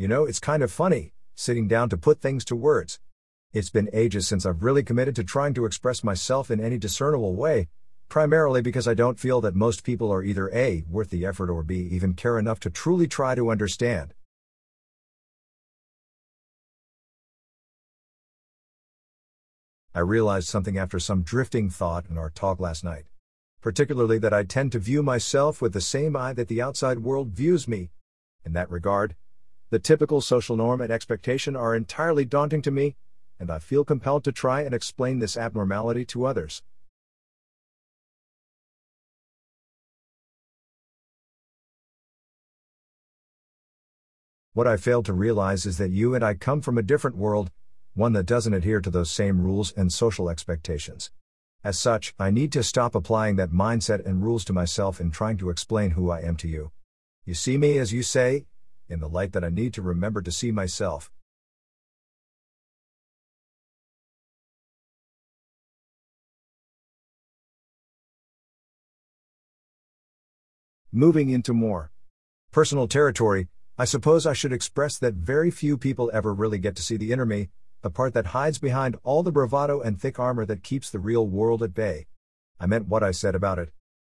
You know, it's kind of funny, sitting down to put things to words. It's been ages since I've really committed to trying to express myself in any discernible way, primarily because I don't feel that most people are either A, worth the effort, or B, even care enough to truly try to understand. I realized something after some drifting thought in our talk last night. Particularly that I tend to view myself with the same eye that the outside world views me. In that regard, the typical social norm and expectation are entirely daunting to me, and I feel compelled to try and explain this abnormality to others. What I fail to realize is that you and I come from a different world, one that doesn't adhere to those same rules and social expectations. As such, I need to stop applying that mindset and rules to myself in trying to explain who I am to you. You see me, as you say, in the light that I need to remember to see myself. Moving into more personal territory, I suppose I should express that very few people ever really get to see the inner me, the part that hides behind all the bravado and thick armor that keeps the real world at bay. I meant what I said about it.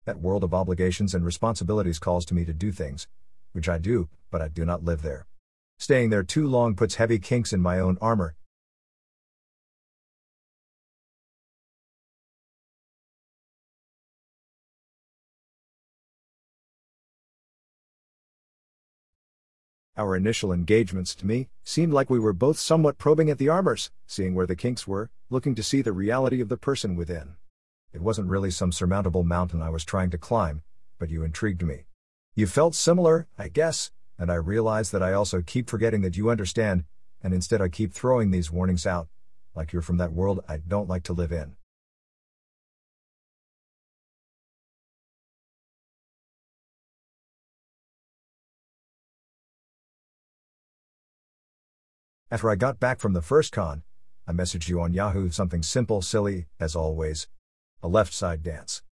That world of obligations and responsibilities calls to me to do things, which I do, but I do not live there. Staying there too long puts heavy kinks in my own armor, Our initial engagements, to me, seemed like we were both somewhat probing at the armors, seeing where the kinks were, looking to see the reality of the person within. It wasn't really some surmountable mountain I was trying to climb, but you intrigued me. You felt similar, I guess, and I realize that I also keep forgetting that you understand, and instead I keep throwing these warnings out, like you're from that world I don't like to live in. After I got back from the first con, I messaged you on Yahoo something simple, silly, as always. A left side dance.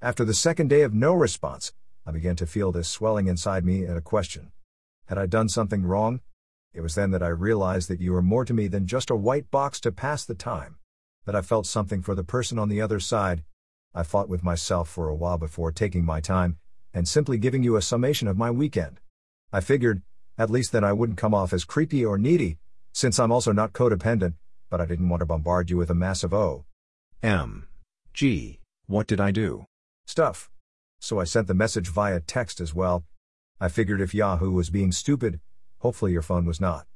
After the second day of no response, I began to feel this swelling inside me and a question. Had I done something wrong? It was then that I realized that you were more to me than just a white box to pass the time. That I felt something for the person on the other side. I fought with myself for a while before taking my time, and simply giving you a summation of my weekend. I figured, at least then I wouldn't come off as creepy or needy, since I'm also not codependent, but I didn't want to bombard you with a massive O. M. G. What did I do? Stuff. So I sent the message via text as well. I figured if Yahoo was being stupid, hopefully your phone was not.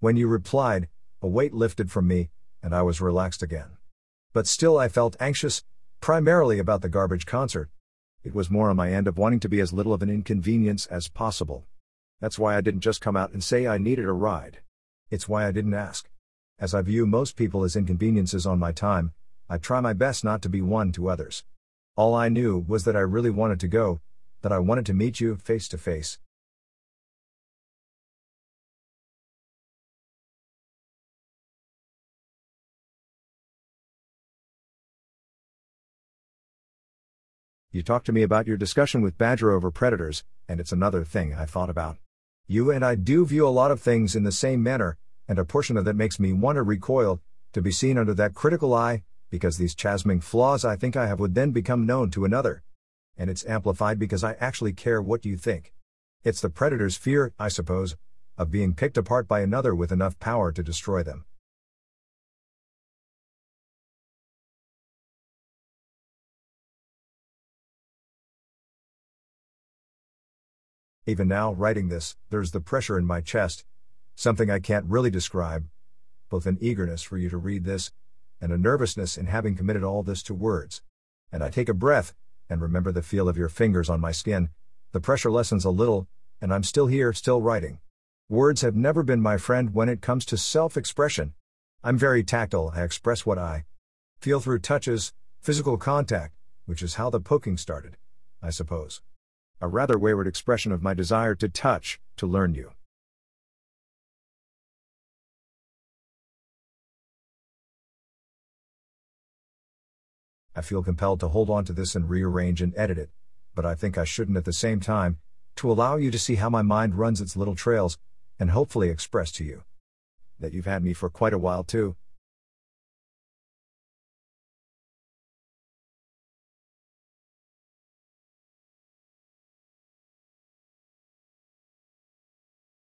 When you replied, a weight lifted from me, and I was relaxed again. But still I felt anxious, primarily about the garbage concert. It was more on my end of wanting to be as little of an inconvenience as possible. That's why I didn't just come out and say I needed a ride. It's why I didn't ask. As I view most people as inconveniences on my time, I try my best not to be one to others. All I knew was that I really wanted to go, that I wanted to meet you face to face. You talked to me about your discussion with Badger over predators, and it's another thing I thought about. You and I do view a lot of things in the same manner, and a portion of that makes me want to recoil, to be seen under that critical eye, because these chasming flaws I think I have would then become known to another. And it's amplified because I actually care what you think. It's the predator's fear, I suppose, of being picked apart by another with enough power to destroy them. Even now, writing this, there's the pressure in my chest, something I can't really describe, both an eagerness for you to read this, and a nervousness in having committed all this to words. And I take a breath, and remember the feel of your fingers on my skin, the pressure lessens a little, and I'm still here, still writing. Words have never been my friend when it comes to self expression. I'm very tactile, I express what I feel through touches, physical contact, which is how the poking started, I suppose a rather wayward expression of my desire to touch, to learn you. I feel compelled to hold on to this and rearrange and edit it, but I think I shouldn't at the same time, to allow you to see how my mind runs its little trails, and hopefully express to you that you've had me for quite a while too.